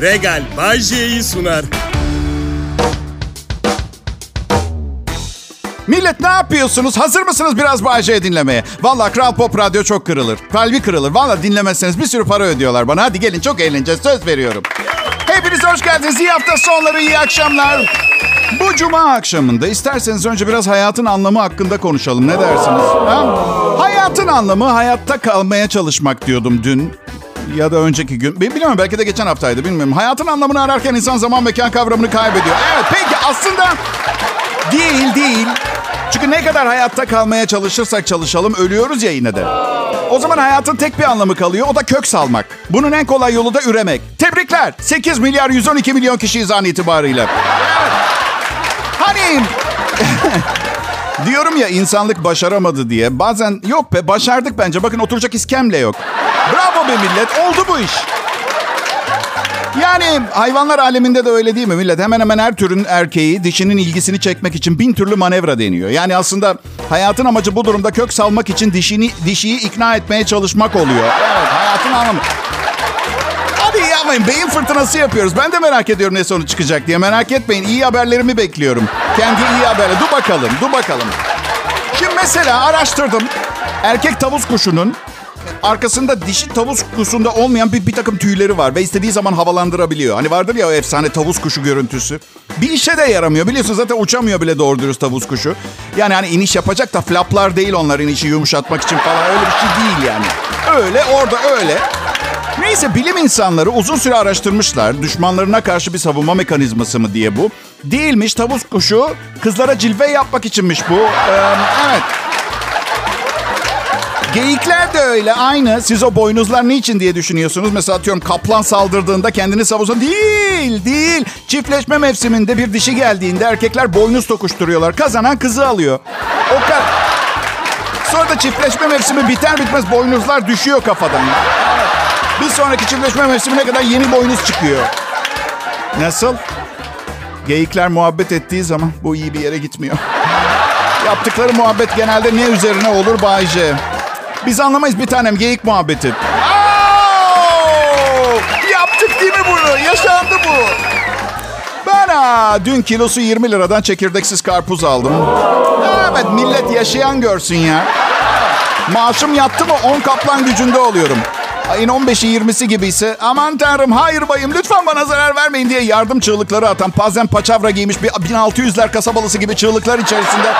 Regal Bay J'yi sunar. Millet ne yapıyorsunuz? Hazır mısınız biraz Bayce'yi dinlemeye? Valla Kral Pop Radyo çok kırılır. Kalbi kırılır. Valla dinlemezseniz bir sürü para ödüyorlar bana. Hadi gelin çok eğleneceğiz. Söz veriyorum. Hepiniz hoş geldiniz. İyi hafta sonları, iyi akşamlar. Bu cuma akşamında isterseniz önce biraz hayatın anlamı hakkında konuşalım. Ne dersiniz? Ha? Hayatın anlamı hayatta kalmaya çalışmak diyordum dün ya da önceki gün. Bilmiyorum belki de geçen haftaydı bilmiyorum. Hayatın anlamını ararken insan zaman mekan kavramını kaybediyor. Evet peki aslında değil değil. Çünkü ne kadar hayatta kalmaya çalışırsak çalışalım ölüyoruz ya yine de. O zaman hayatın tek bir anlamı kalıyor. O da kök salmak. Bunun en kolay yolu da üremek. Tebrikler. 8 milyar 112 milyon kişiyiz an itibariyle. Hani diyorum ya insanlık başaramadı diye. Bazen yok be başardık bence. Bakın oturacak iskemle yok. Bravo be millet. Oldu bu iş. Yani hayvanlar aleminde de öyle değil mi millet? Hemen hemen her türün erkeği dişinin ilgisini çekmek için bin türlü manevra deniyor. Yani aslında hayatın amacı bu durumda kök salmak için dişini dişiyi ikna etmeye çalışmak oluyor. Evet hayatın anlamı. Hadi yapmayın beyin fırtınası yapıyoruz. Ben de merak ediyorum ne sonuç çıkacak diye. Merak etmeyin iyi haberlerimi bekliyorum. Kendi iyi haberle. Dur bakalım, dur bakalım. Şimdi mesela araştırdım. Erkek tavus kuşunun arkasında dişi tavus kuşunda olmayan bir, bir takım tüyleri var. Ve istediği zaman havalandırabiliyor. Hani vardır ya o efsane tavus kuşu görüntüsü. Bir işe de yaramıyor. Biliyorsun zaten uçamıyor bile doğru dürüst tavus kuşu. Yani hani iniş yapacak da flaplar değil onlar inişi yumuşatmak için falan. Öyle bir şey değil yani. Öyle orada öyle. Neyse bilim insanları uzun süre araştırmışlar. Düşmanlarına karşı bir savunma mekanizması mı diye bu. Değilmiş tavus kuşu kızlara cilve yapmak içinmiş bu. Ee, evet. Geyikler de öyle aynı. Siz o boynuzlar niçin diye düşünüyorsunuz. Mesela atıyorum kaplan saldırdığında kendini savunsun. Değil, değil. Çiftleşme mevsiminde bir dişi geldiğinde erkekler boynuz tokuşturuyorlar. Kazanan kızı alıyor. O kadar. Sonra da çiftleşme mevsimi biter bitmez boynuzlar düşüyor kafadan. Bir sonraki çiftleşme mevsimine kadar yeni boynuz çıkıyor. Nasıl? Geyikler muhabbet ettiği zaman bu iyi bir yere gitmiyor. Yaptıkları muhabbet genelde ne üzerine olur Bayce? Biz anlamayız bir tanem geyik muhabbeti. Oo! Yaptık değil mi bunu? Yaşandı bu. Ben ha, dün kilosu 20 liradan çekirdeksiz karpuz aldım. Evet millet yaşayan görsün ya. Maaşım yattı mı 10 kaplan gücünde oluyorum. Ayın 15'i 20'si gibiyse aman tanrım hayır bayım lütfen bana zarar vermeyin diye yardım çığlıkları atan pazen paçavra giymiş bir 1600'ler kasabalısı gibi çığlıklar içerisinde.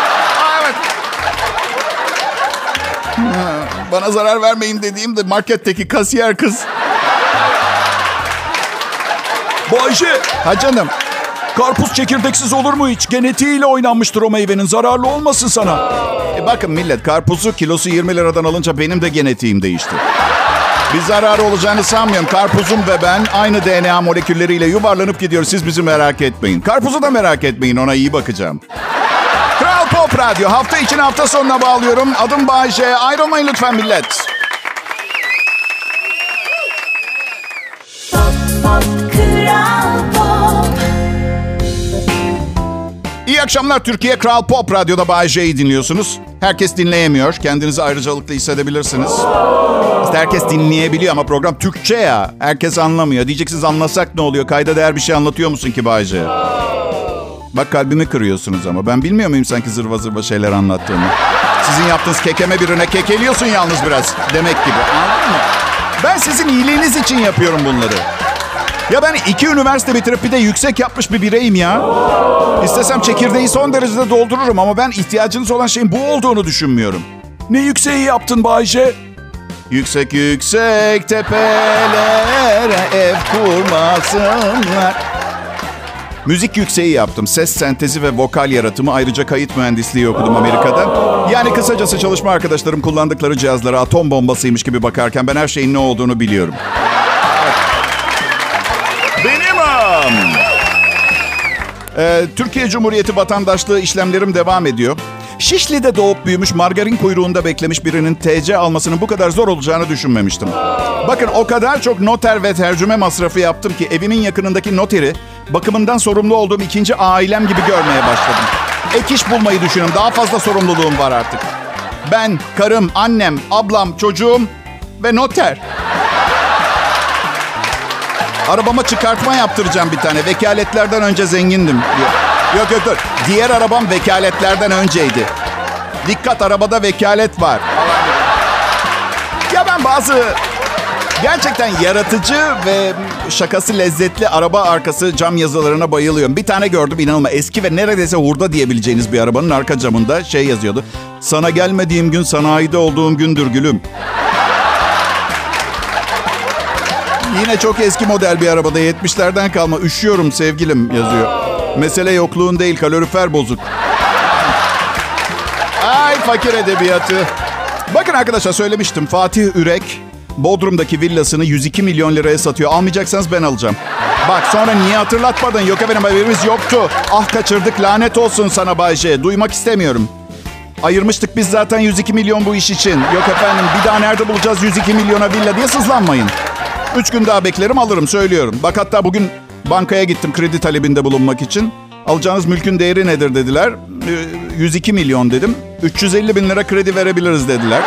Bana zarar vermeyin dediğimde marketteki kasiyer kız. Bayşe. Ha canım. Karpuz çekirdeksiz olur mu hiç? Genetiğiyle oynanmıştır o meyvenin. Zararlı olmasın sana. E bakın millet karpuzu kilosu 20 liradan alınca benim de genetiğim değişti. Bir zararı olacağını sanmıyorum. Karpuzum ve ben aynı DNA molekülleriyle yuvarlanıp gidiyoruz. Siz bizi merak etmeyin. Karpuzu da merak etmeyin. Ona iyi bakacağım. Kral Pop Radyo. Hafta için hafta sonuna bağlıyorum. Adım Bayece. Ayrılmayın lütfen millet. Pop, pop, Kral Pop. İyi akşamlar Türkiye. Kral Pop Radyo'da Bay J'yi dinliyorsunuz. Herkes dinleyemiyor. Kendinizi ayrıcalıklı hissedebilirsiniz. Herkes dinleyebiliyor ama program Türkçe ya. Herkes anlamıyor. Diyeceksiniz anlasak ne oluyor? Kayda değer bir şey anlatıyor musun ki Bay J? Bak kalbimi kırıyorsunuz ama. Ben bilmiyor muyum sanki zırva zırva şeyler anlattığımı? Sizin yaptığınız kekeme birine kekeliyorsun yalnız biraz. Demek gibi. Anladın mı? Ben sizin iyiliğiniz için yapıyorum bunları. Ya ben iki üniversite bitirip bir de yüksek yapmış bir bireyim ya. İstesem çekirdeği son derecede doldururum ama ben ihtiyacınız olan şeyin bu olduğunu düşünmüyorum. Ne yükseği yaptın Bayce? Yüksek yüksek tepelere ev kurmasınlar. Müzik yükseği yaptım. Ses sentezi ve vokal yaratımı ayrıca kayıt mühendisliği okudum Amerika'da. Yani kısacası çalışma arkadaşlarım kullandıkları cihazlara atom bombasıymış gibi bakarken ben her şeyin ne olduğunu biliyorum. Benim am. Ee, Türkiye Cumhuriyeti vatandaşlığı işlemlerim devam ediyor. Şişli'de doğup büyümüş margarin kuyruğunda beklemiş birinin TC almasının bu kadar zor olacağını düşünmemiştim. Bakın o kadar çok noter ve tercüme masrafı yaptım ki evimin yakınındaki noteri bakımından sorumlu olduğum ikinci ailem gibi görmeye başladım. Ek iş bulmayı düşünüyorum. Daha fazla sorumluluğum var artık. Ben, karım, annem, ablam, çocuğum ve noter. Arabama çıkartma yaptıracağım bir tane. Vekaletlerden önce zengindim. Yok yok dur. Diğer arabam vekaletlerden önceydi. Dikkat arabada vekalet var. Ya ben bazı gerçekten yaratıcı ve şakası lezzetli araba arkası cam yazılarına bayılıyorum. Bir tane gördüm inanılmaz. Eski ve neredeyse hurda diyebileceğiniz bir arabanın arka camında şey yazıyordu. Sana gelmediğim gün sanayide olduğum gündür gülüm. Yine çok eski model bir arabada 70'lerden kalma. Üşüyorum sevgilim yazıyor. Mesele yokluğun değil kalorifer bozuk. Ay fakir edebiyatı. Bakın arkadaşlar söylemiştim. Fatih Ürek Bodrum'daki villasını 102 milyon liraya satıyor. Almayacaksanız ben alacağım. Bak sonra niye hatırlatmadın? Yok efendim haberimiz yoktu. Ah kaçırdık lanet olsun sana Bay J. Duymak istemiyorum. Ayırmıştık biz zaten 102 milyon bu iş için. Yok efendim bir daha nerede bulacağız 102 milyona villa diye sızlanmayın. Üç gün daha beklerim alırım söylüyorum. Bak hatta bugün bankaya gittim kredi talebinde bulunmak için. Alacağınız mülkün değeri nedir dediler. Ee, 102 milyon dedim. 350 bin lira kredi verebiliriz dediler.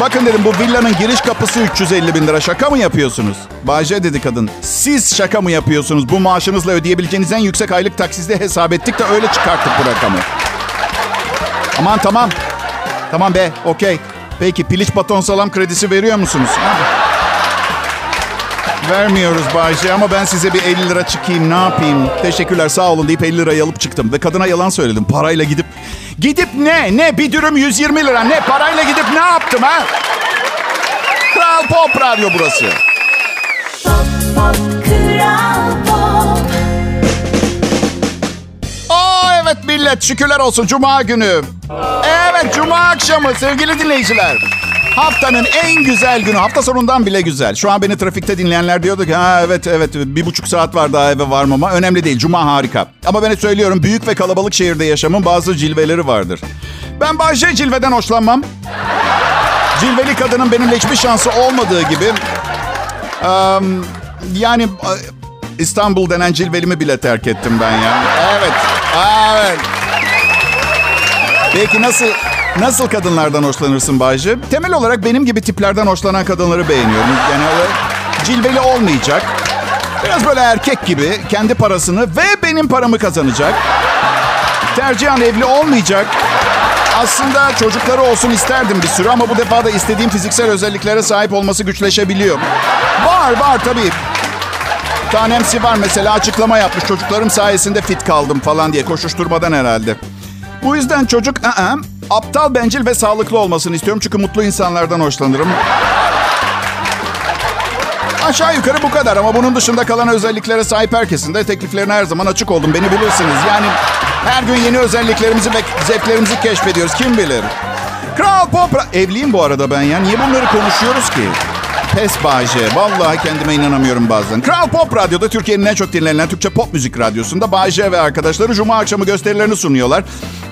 Bakın dedim bu villanın giriş kapısı 350 bin lira. Şaka mı yapıyorsunuz? Bahçe dedi kadın. Siz şaka mı yapıyorsunuz? Bu maaşınızla ödeyebileceğiniz en yüksek aylık taksizde hesap ettik de öyle çıkarttık bu rakamı. Aman tamam. Tamam be okey. Peki piliç baton salam kredisi veriyor musunuz? Ha. Vermiyoruz Bayce ama ben size bir 50 lira çıkayım ne yapayım? Teşekkürler sağ olun deyip 50 lirayı alıp çıktım. Ve kadına yalan söyledim parayla gidip. Gidip ne? Ne? Bir dürüm 120 lira. Ne? Parayla gidip ne yaptım ha? Kral Pop Radyo burası. Pop pop kral pop Aa evet millet şükürler olsun Cuma günü. Evet Cuma akşamı sevgili dinleyiciler. Haftanın en güzel günü. Hafta sonundan bile güzel. Şu an beni trafikte dinleyenler diyordu ki ha evet evet bir buçuk saat var daha eve varmama. Önemli değil. Cuma harika. Ama ben söylüyorum büyük ve kalabalık şehirde yaşamın bazı cilveleri vardır. Ben Bayce cilveden hoşlanmam. Cilveli kadının benimle hiçbir şansı olmadığı gibi... em, yani e, İstanbul denen cilvelimi bile terk ettim ben ya. Evet. Evet. Peki nasıl nasıl kadınlardan hoşlanırsın Bayce? Temel olarak benim gibi tiplerden hoşlanan kadınları beğeniyorum. Öyle cilveli olmayacak. Biraz böyle erkek gibi kendi parasını ve benim paramı kazanacak. Tercihen evli olmayacak. Aslında çocukları olsun isterdim bir sürü ama bu defa da istediğim fiziksel özelliklere sahip olması güçleşebiliyor. Var var tabii. Tanemsi var mesela açıklama yapmış. Çocuklarım sayesinde fit kaldım falan diye koşuşturmadan herhalde. Bu yüzden çocuk ı-ı, aptal, bencil ve sağlıklı olmasını istiyorum. Çünkü mutlu insanlardan hoşlanırım. Aşağı yukarı bu kadar ama bunun dışında kalan özelliklere sahip herkesin de tekliflerine her zaman açık oldum. Beni bilirsiniz. Yani her gün yeni özelliklerimizi ve zevklerimizi keşfediyoruz. Kim bilir? Kral Pop... Evliyim bu arada ben ya. Niye bunları konuşuyoruz ki? Pes Bağcay. Vallahi kendime inanamıyorum bazen. Kral Pop Radyo'da Türkiye'nin en çok dinlenen Türkçe pop müzik radyosunda Bağcay ve arkadaşları Cuma akşamı gösterilerini sunuyorlar.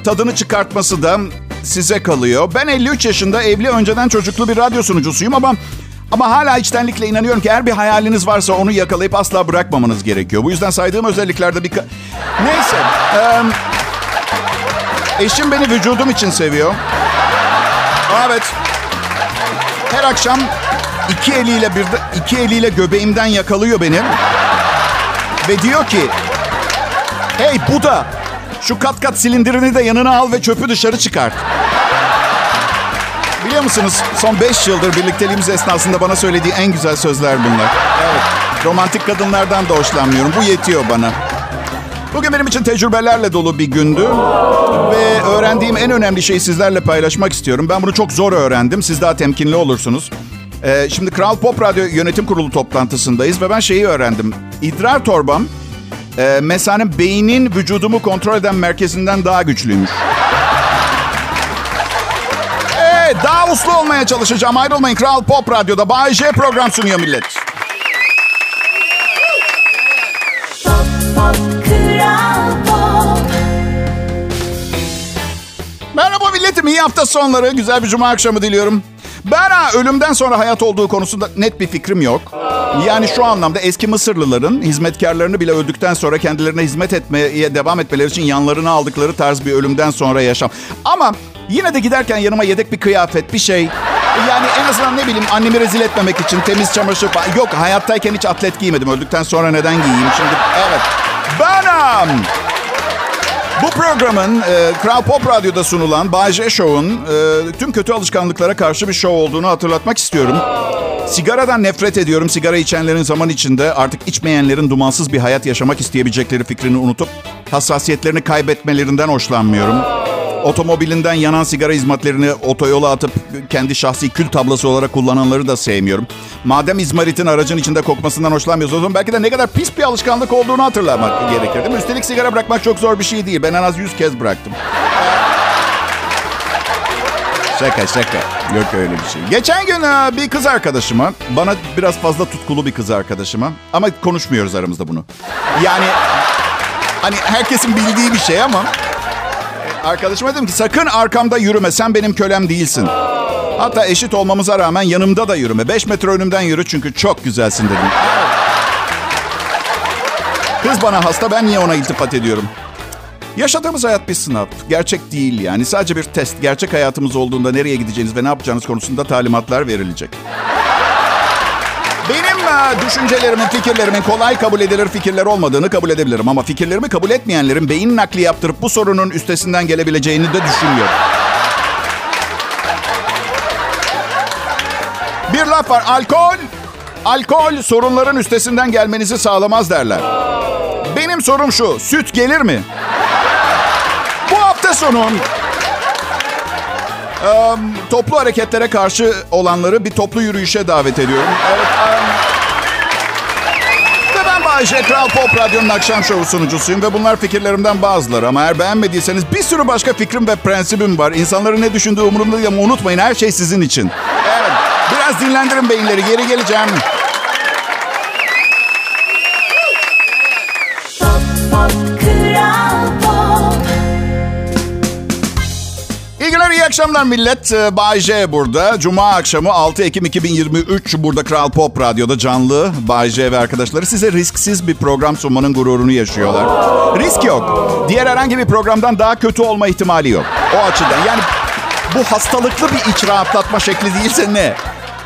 Tadını çıkartması da size kalıyor. Ben 53 yaşında evli önceden çocuklu bir radyo sunucusuyum ama ama hala içtenlikle inanıyorum ki eğer bir hayaliniz varsa onu yakalayıp asla bırakmamanız gerekiyor. Bu yüzden saydığım özelliklerde bir... Neyse. eee, eşim beni vücudum için seviyor. Evet. Her akşam iki eliyle bir iki eliyle göbeğimden yakalıyor beni. Ve diyor ki: "Hey Buda, şu kat kat silindirini de yanına al ve çöpü dışarı çıkart." Biliyor musunuz son 5 yıldır birlikteliğimiz esnasında bana söylediği en güzel sözler bunlar. Evet. Romantik kadınlardan da hoşlanmıyorum. Bu yetiyor bana. Bugün benim için tecrübelerle dolu bir gündü. Ve öğrendiğim en önemli şeyi sizlerle paylaşmak istiyorum. Ben bunu çok zor öğrendim. Siz daha temkinli olursunuz. Ee, şimdi Kral Pop Radyo Yönetim Kurulu toplantısındayız ve ben şeyi öğrendim. İdrar torbam e, mesanenin beynin vücudumu kontrol eden merkezinden daha güçlüymüş. Evet, daha uslu olmaya çalışacağım. Ayrılmayın Kral Pop Radyo'da. Bay J program sunuyor millet. Pop pop pop Merhaba milletim. iyi hafta sonları. Güzel bir cuma akşamı diliyorum. Ben ha, ölümden sonra hayat olduğu konusunda net bir fikrim yok. Yani şu anlamda eski Mısırlıların hizmetkarlarını bile öldükten sonra kendilerine hizmet etmeye devam etmeleri için yanlarına aldıkları tarz bir ölümden sonra yaşam. Ama Yine de giderken yanıma yedek bir kıyafet, bir şey. Yani en azından ne bileyim annemi rezil etmemek için temiz çamaşır falan. Yok hayattayken hiç atlet giymedim. Öldükten sonra neden giyeyim şimdi? Evet. Benim. Bu programın e, Kral Pop Radyo'da sunulan Bay J Show'un e, tüm kötü alışkanlıklara karşı bir show olduğunu hatırlatmak istiyorum. Sigaradan nefret ediyorum. Sigara içenlerin zaman içinde artık içmeyenlerin dumansız bir hayat yaşamak isteyebilecekleri fikrini unutup hassasiyetlerini kaybetmelerinden hoşlanmıyorum. Otomobilinden yanan sigara hizmetlerini otoyola atıp kendi şahsi kül tablası olarak kullananları da sevmiyorum. Madem izmaritin aracın içinde kokmasından hoşlanmıyorsunuz, belki de ne kadar pis bir alışkanlık olduğunu hatırlamak gerekir değil mi? Üstelik sigara bırakmak çok zor bir şey değil. Ben en az 100 kez bıraktım. Şaka şaka. Yok öyle bir şey. Geçen gün e, bir kız arkadaşıma, bana biraz fazla tutkulu bir kız arkadaşıma ama konuşmuyoruz aramızda bunu. Yani hani herkesin bildiği bir şey ama arkadaşıma dedim ki sakın arkamda yürüme sen benim kölem değilsin. Hatta eşit olmamıza rağmen yanımda da yürüme. 5 metre önümden yürü çünkü çok güzelsin dedim. Kız bana hasta ben niye ona iltifat ediyorum? Yaşadığımız hayat bir sınav. Gerçek değil yani. Sadece bir test. Gerçek hayatımız olduğunda nereye gideceğiniz ve ne yapacağınız konusunda talimatlar verilecek. Benim e, düşüncelerimin, fikirlerimin kolay kabul edilir fikirler olmadığını kabul edebilirim. Ama fikirlerimi kabul etmeyenlerin beyin nakli yaptırıp bu sorunun üstesinden gelebileceğini de düşünmüyorum. Bir laf var. Alkol, alkol sorunların üstesinden gelmenizi sağlamaz derler. Benim sorum şu. Süt gelir mi? Bu hafta sonu em, toplu hareketlere karşı olanları bir toplu yürüyüşe davet ediyorum. Evet, em, ve ben Bayşe Kral Pop Radyo'nun akşam şovu sunucusuyum ve bunlar fikirlerimden bazıları. Ama eğer beğenmediyseniz bir sürü başka fikrim ve prensibim var. İnsanların ne düşündüğü umurumda değil ama unutmayın her şey sizin için. Evet, biraz dinlendirin beyinleri. Geri geleceğim. İyi akşamlar millet. Ee, Bay J burada. Cuma akşamı 6 Ekim 2023 burada Kral Pop Radyo'da canlı. Bay J ve arkadaşları size risksiz bir program sunmanın gururunu yaşıyorlar. Risk yok. Diğer herhangi bir programdan daha kötü olma ihtimali yok. O açıdan yani bu hastalıklı bir iç rahatlatma şekli değilse ne?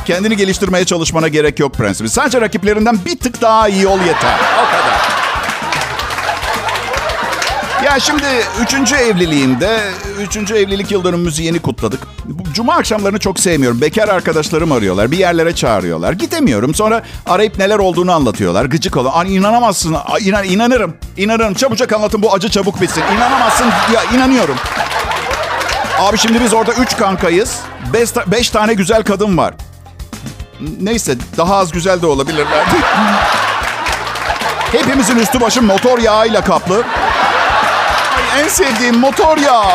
Kendini geliştirmeye çalışmana gerek yok prensibi. Sadece rakiplerinden bir tık daha iyi ol yeter. O kadar. Ya şimdi üçüncü evliliğimde, üçüncü evlilik yıl dönümümüzü yeni kutladık. Cuma akşamlarını çok sevmiyorum. Bekar arkadaşlarım arıyorlar, bir yerlere çağırıyorlar. Gidemiyorum. Sonra arayıp neler olduğunu anlatıyorlar. Gıcık olan. Ay inanamazsın. İnan, inanırım. İnanırım. Çabucak anlatın bu acı çabuk bitsin. İnanamazsın. Ya inanıyorum. Abi şimdi biz orada üç kankayız. Beş, ta- beş tane güzel kadın var. Neyse daha az güzel de olabilirlerdi. Hepimizin üstü başı motor yağıyla kaplı. En sevdiğim motor yağı.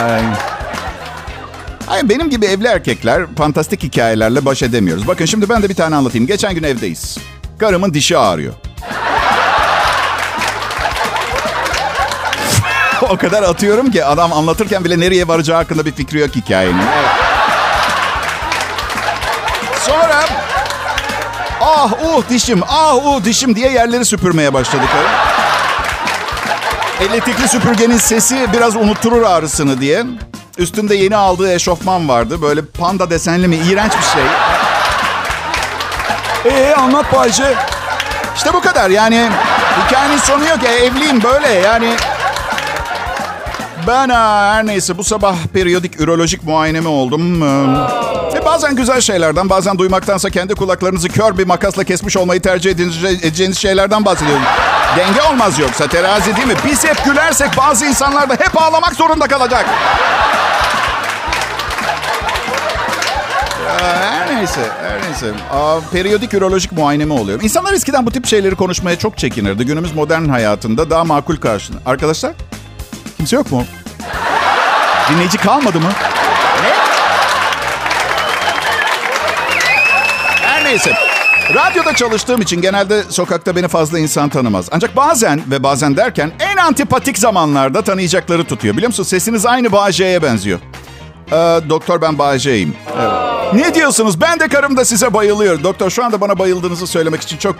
Ay. Ay, benim gibi evli erkekler fantastik hikayelerle baş edemiyoruz. Bakın şimdi ben de bir tane anlatayım. Geçen gün evdeyiz. Karımın dişi ağrıyor. o kadar atıyorum ki adam anlatırken bile nereye varacağı hakkında bir fikri yok hikayenin. Evet. Sonra ah uh dişim ah uh dişim diye yerleri süpürmeye başladık. Elektrikli süpürgenin sesi biraz unutturur ağrısını diye. Üstünde yeni aldığı eşofman vardı. Böyle panda desenli mi? İğrenç bir şey. Ee anlat Bayce. İşte bu kadar yani. Hikayenin sonu yok ya. Evliyim böyle yani. Ben her neyse bu sabah periyodik ürolojik muayenemi oldum. Ve bazen güzel şeylerden, bazen duymaktansa kendi kulaklarınızı kör bir makasla kesmiş olmayı tercih edeceğiniz, şeylerden bahsediyorum. Denge olmaz yoksa terazi değil mi? Biz hep gülersek bazı insanlar da hep ağlamak zorunda kalacak. Her neyse, her neyse. Aa, periyodik ürolojik muayenemi oluyorum. İnsanlar eskiden bu tip şeyleri konuşmaya çok çekinirdi. Günümüz modern hayatında daha makul karşılıyor. Arkadaşlar, kimse yok mu? Dinleyici kalmadı mı? Ne? Her neyse. Radyoda çalıştığım için genelde sokakta beni fazla insan tanımaz. Ancak bazen ve bazen derken en antipatik zamanlarda tanıyacakları tutuyor. Biliyor musun sesiniz aynı Bağcay'a benziyor. Ee, doktor ben Bağcay'ım. Evet. Ne diyorsunuz? Ben de karım da size bayılıyor. Doktor şu anda bana bayıldığınızı söylemek için çok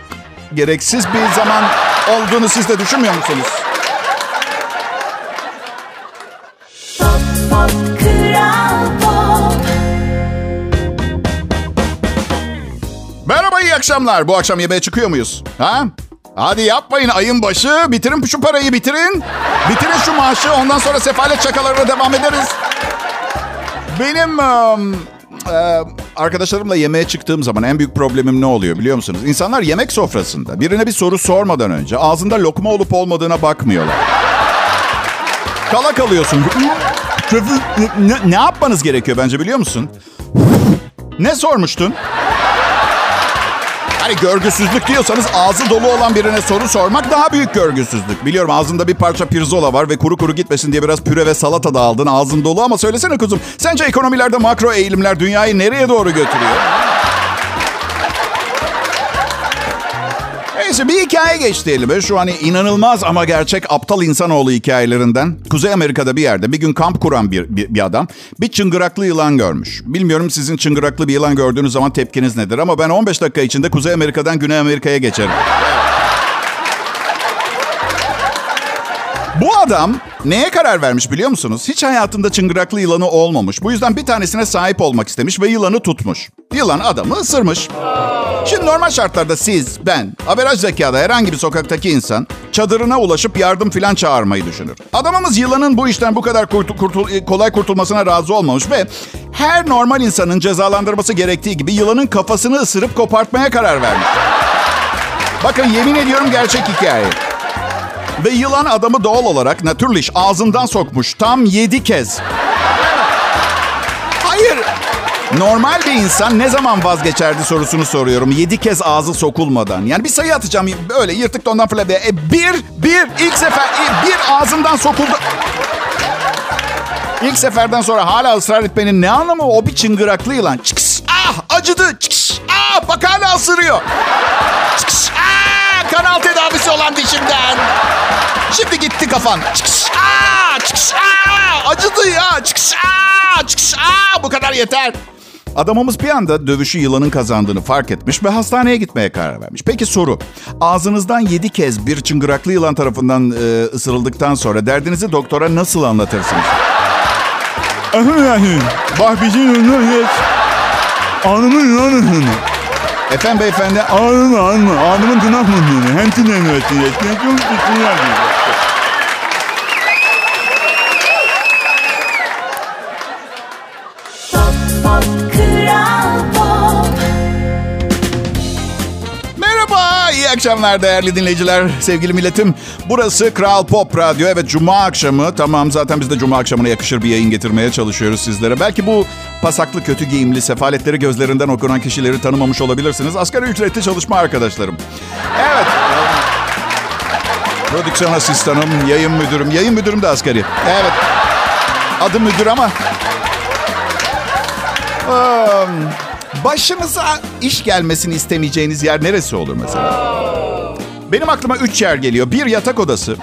gereksiz bir zaman olduğunu siz de düşünmüyor musunuz? Akşamlar. Bu akşam yemeğe çıkıyor muyuz? Ha? Hadi yapmayın ayın başı. Bitirin şu parayı bitirin. Bitirin şu maaşı. Ondan sonra sefalet şakalarına devam ederiz. Benim e, arkadaşlarımla yemeğe çıktığım zaman en büyük problemim ne oluyor biliyor musunuz? İnsanlar yemek sofrasında birine bir soru sormadan önce ağzında lokma olup olmadığına bakmıyorlar. Kala kalıyorsun. Ne, ne yapmanız gerekiyor bence biliyor musun? Ne sormuştun? Hani görgüsüzlük diyorsanız ağzı dolu olan birine soru sormak daha büyük görgüsüzlük. Biliyorum ağzında bir parça pirzola var ve kuru kuru gitmesin diye biraz püre ve salata da aldın. Ağzın dolu ama söylesene kuzum. Sence ekonomilerde makro eğilimler dünyayı nereye doğru götürüyor? Neyse bir hikaye geçti elime. Şu hani inanılmaz ama gerçek aptal insanoğlu hikayelerinden. Kuzey Amerika'da bir yerde bir gün kamp kuran bir, bir, bir adam bir çıngıraklı yılan görmüş. Bilmiyorum sizin çıngıraklı bir yılan gördüğünüz zaman tepkiniz nedir ama ben 15 dakika içinde Kuzey Amerika'dan Güney Amerika'ya geçerim. Bu adam neye karar vermiş biliyor musunuz? Hiç hayatında çıngıraklı yılanı olmamış. Bu yüzden bir tanesine sahip olmak istemiş ve yılanı tutmuş. Yılan adamı ısırmış. Şimdi normal şartlarda siz, ben, averaj zekada herhangi bir sokaktaki insan çadırına ulaşıp yardım filan çağırmayı düşünür. Adamımız yılanın bu işten bu kadar kurtul- kurtul- kolay kurtulmasına razı olmamış ve her normal insanın cezalandırması gerektiği gibi yılanın kafasını ısırıp kopartmaya karar vermiş. Bakın yemin ediyorum gerçek hikaye. Ve yılan adamı doğal olarak natürliş ağzından sokmuş tam yedi kez. Hayır. Normal bir insan ne zaman vazgeçerdi sorusunu soruyorum. Yedi kez ağzı sokulmadan. Yani bir sayı atacağım böyle yırtık dondan fırla diye. E, bir, bir, ilk sefer, e, bir ağzından sokuldu. İlk seferden sonra hala ısrar etmenin ne anlamı? O bir çıngıraklı yılan. Çıkış, ah acıdı. Çıkış, ah bak hala ısırıyor. Kanal tedavisi olan dişimden. Şimdi gitti kafan. Çıkış, ah çıkış, ah acıdı ya. Çıkış, ah çıkış, ah bu kadar yeter. Adamımız bir anda dövüşü yılanın kazandığını fark etmiş ve hastaneye gitmeye karar vermiş. Peki soru. Ağzınızdan yedi kez bir çıngıraklı yılan tarafından e, ısırıldıktan sonra derdinizi doktora nasıl anlatırsınız? Bak bizim geç. Anımın yılanı. Efendim beyefendi. Anımı anımı. Anımın tırnak mı? Hem tırnak mı? Çok tırnak Pop, akşamlar değerli dinleyiciler, sevgili milletim. Burası Kral Pop Radyo. Evet, Cuma akşamı. Tamam, zaten biz de Cuma akşamına yakışır bir yayın getirmeye çalışıyoruz sizlere. Belki bu pasaklı, kötü giyimli, sefaletleri gözlerinden okunan kişileri tanımamış olabilirsiniz. Asgari ücretli çalışma arkadaşlarım. Evet. Prodüksiyon asistanım, yayın müdürüm. Yayın müdürüm de asgari. Evet. Adım müdür ama Am, Başınıza iş gelmesini istemeyeceğiniz yer neresi olur mesela? Benim aklıma üç yer geliyor. Bir yatak odası.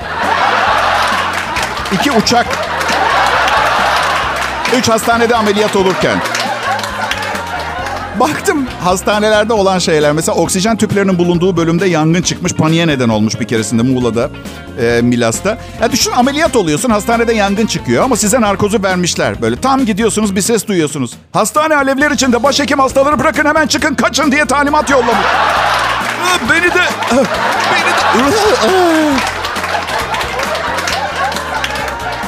iki uçak. Üç hastanede ameliyat olurken. Baktım hastanelerde olan şeyler. Mesela oksijen tüplerinin bulunduğu bölümde yangın çıkmış. Paniğe neden olmuş bir keresinde Muğla'da, e, Milas'ta. Ya düşün ameliyat oluyorsun hastanede yangın çıkıyor ama size narkozu vermişler. Böyle tam gidiyorsunuz bir ses duyuyorsunuz. Hastane alevler içinde başhekim hastaları bırakın hemen çıkın kaçın diye talimat yollamış. Beni de... Beni de...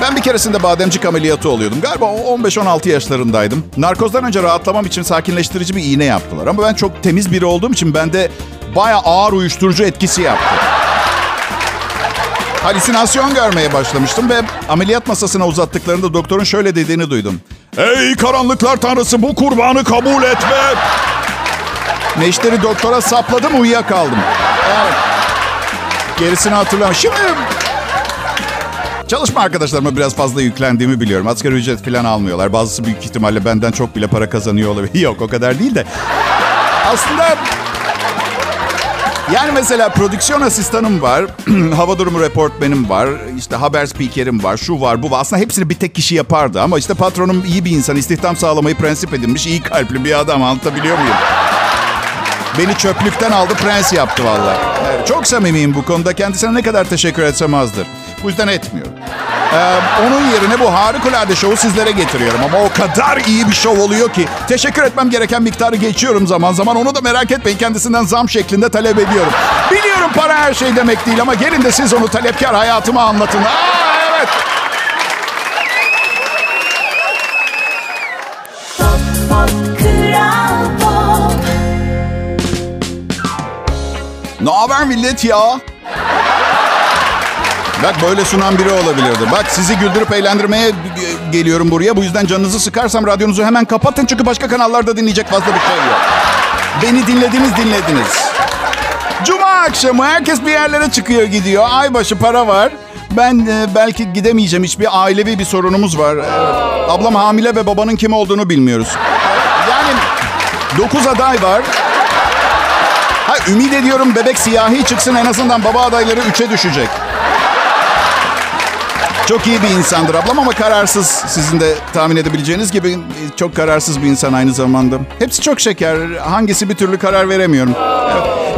Ben bir keresinde bademcik ameliyatı oluyordum. Galiba 15-16 yaşlarındaydım. Narkozdan önce rahatlamam için sakinleştirici bir iğne yaptılar. Ama ben çok temiz biri olduğum için bende bayağı ağır uyuşturucu etkisi yaptı. Halüsinasyon görmeye başlamıştım ve ameliyat masasına uzattıklarında doktorun şöyle dediğini duydum. Ey karanlıklar tanrısı bu kurbanı kabul etme. Neşteri doktora sapladım uyuyakaldım. Evet. Gerisini hatırlamıyorum. Şimdi Çalışma arkadaşlarıma biraz fazla yüklendiğimi biliyorum. Asgari ücret falan almıyorlar. Bazısı büyük ihtimalle benden çok bile para kazanıyor olabilir. Yok o kadar değil de. Aslında yani mesela prodüksiyon asistanım var. hava durumu reportmenim var. işte haber spikerim var. Şu var bu var. Aslında hepsini bir tek kişi yapardı. Ama işte patronum iyi bir insan. istihdam sağlamayı prensip edinmiş. iyi kalpli bir adam. Anlatabiliyor muyum? Beni çöplükten aldı prens yaptı. Evet, çok samimiyim bu konuda. Kendisine ne kadar teşekkür etsem azdır. Bu yüzden etmiyorum. Ee, onun yerine bu harikulade şovu sizlere getiriyorum. Ama o kadar iyi bir şov oluyor ki teşekkür etmem gereken miktarı geçiyorum zaman zaman. Onu da merak etmeyin kendisinden zam şeklinde talep ediyorum. Biliyorum para her şey demek değil ama gelin de siz onu talepkar hayatımı anlatın. Aa, evet. Ne haber millet ya? Bak böyle sunan biri olabilirdi. Bak sizi güldürüp eğlendirmeye geliyorum buraya. Bu yüzden canınızı sıkarsam radyonuzu hemen kapatın. Çünkü başka kanallarda dinleyecek fazla bir şey yok. Beni dinlediniz dinlediniz. Cuma akşamı herkes bir yerlere çıkıyor gidiyor. Aybaşı para var. Ben e, belki gidemeyeceğim. Hiçbir ailevi bir sorunumuz var. Evet. Ablam hamile ve babanın kim olduğunu bilmiyoruz. Yani 9 aday var. Ha ümit ediyorum bebek siyahi çıksın en azından baba adayları 3'e düşecek. Çok iyi bir insandır ablam ama kararsız. Sizin de tahmin edebileceğiniz gibi çok kararsız bir insan aynı zamanda. Hepsi çok şeker. Hangisi bir türlü karar veremiyorum.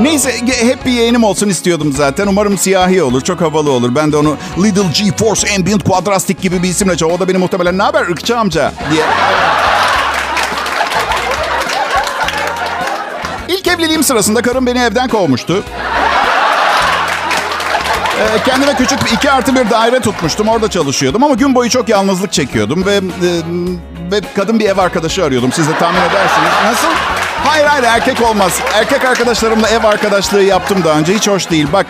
Neyse hep bir yeğenim olsun istiyordum zaten. Umarım siyahi olur. Çok havalı olur. Ben de onu Little G-Force Ambient Quadrastic gibi bir isimle çağır. O da beni muhtemelen ne haber ırkçı amca diye. Evliliğim sırasında karım beni evden kovmuştu. Ee, kendime küçük bir iki artı bir daire tutmuştum. Orada çalışıyordum ama gün boyu çok yalnızlık çekiyordum. Ve, e, ve kadın bir ev arkadaşı arıyordum. Siz de tahmin edersiniz. Nasıl? Hayır hayır erkek olmaz. Erkek arkadaşlarımla ev arkadaşlığı yaptım daha önce. Hiç hoş değil. Bak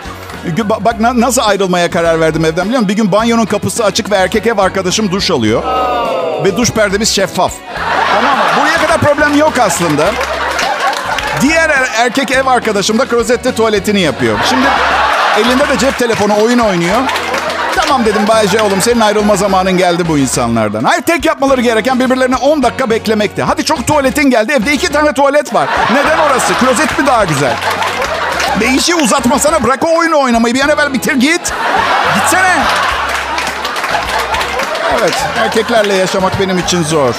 Bak, bak na- nasıl ayrılmaya karar verdim evden biliyor musun? Bir gün banyonun kapısı açık ve erkek ev arkadaşım duş alıyor. Ve duş perdemiz şeffaf. Tamam mı? Buraya kadar problem yok aslında. Diğer er- erkek ev arkadaşım da klozette tuvaletini yapıyor. Şimdi elinde de cep telefonu oyun oynuyor. Tamam dedim Bay J oğlum senin ayrılma zamanın geldi bu insanlardan. Hayır tek yapmaları gereken birbirlerine 10 dakika beklemekti. Hadi çok tuvaletin geldi evde iki tane tuvalet var. Neden orası? Klozet mi daha güzel? Ve işi uzatmasana bırak o oyunu oynamayı bir an evvel bitir git. Gitsene. Evet erkeklerle yaşamak benim için zor.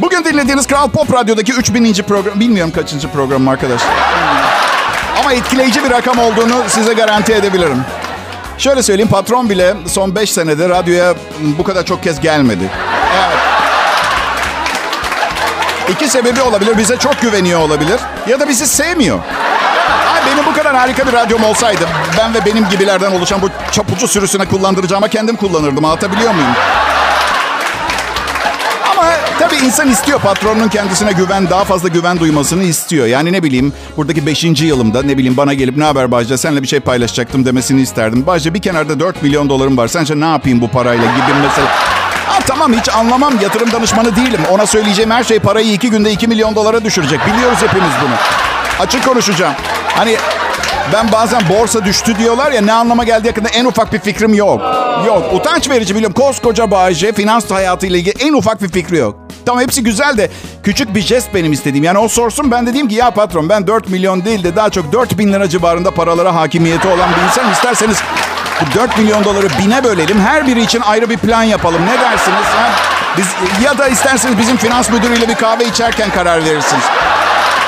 Bugün dinlediğiniz Kral Pop Radyo'daki 3000. program... Bilmiyorum kaçıncı program arkadaşlar. Ama etkileyici bir rakam olduğunu size garanti edebilirim. Şöyle söyleyeyim patron bile son 5 senede radyoya bu kadar çok kez gelmedi. Evet. İki sebebi olabilir. Bize çok güveniyor olabilir. Ya da bizi sevmiyor. Ay benim bu kadar harika bir radyom olsaydı ben ve benim gibilerden oluşan bu çapucu sürüsüne kullandıracağıma kendim kullanırdım. Anlatabiliyor muyum? Tabii insan istiyor patronunun kendisine güven, daha fazla güven duymasını istiyor. Yani ne bileyim buradaki 5. yılımda ne bileyim bana gelip ne haber Bajca seninle bir şey paylaşacaktım demesini isterdim. Bajca bir kenarda 4 milyon dolarım var. Sence ne yapayım bu parayla gibi mesela. Ha, tamam hiç anlamam yatırım danışmanı değilim. Ona söyleyeceğim her şey parayı 2 günde 2 milyon dolara düşürecek. Biliyoruz hepimiz bunu. Açık konuşacağım. Hani ben bazen borsa düştü diyorlar ya ne anlama geldiği hakkında en ufak bir fikrim yok. Yok. Utanç verici biliyorum. Koskoca Bayece finans hayatıyla ilgili en ufak bir fikri yok. Tamam hepsi güzel de küçük bir jest benim istediğim. Yani o sorsun ben dediğim ki ya patron ben 4 milyon değil de daha çok 4 bin lira civarında paralara hakimiyeti olan bir insan. İsterseniz bu 4 milyon doları bine bölelim. Her biri için ayrı bir plan yapalım. Ne dersiniz? Ha? Biz, ya da isterseniz bizim finans müdürüyle bir kahve içerken karar verirsiniz.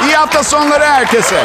İyi hafta sonları herkese.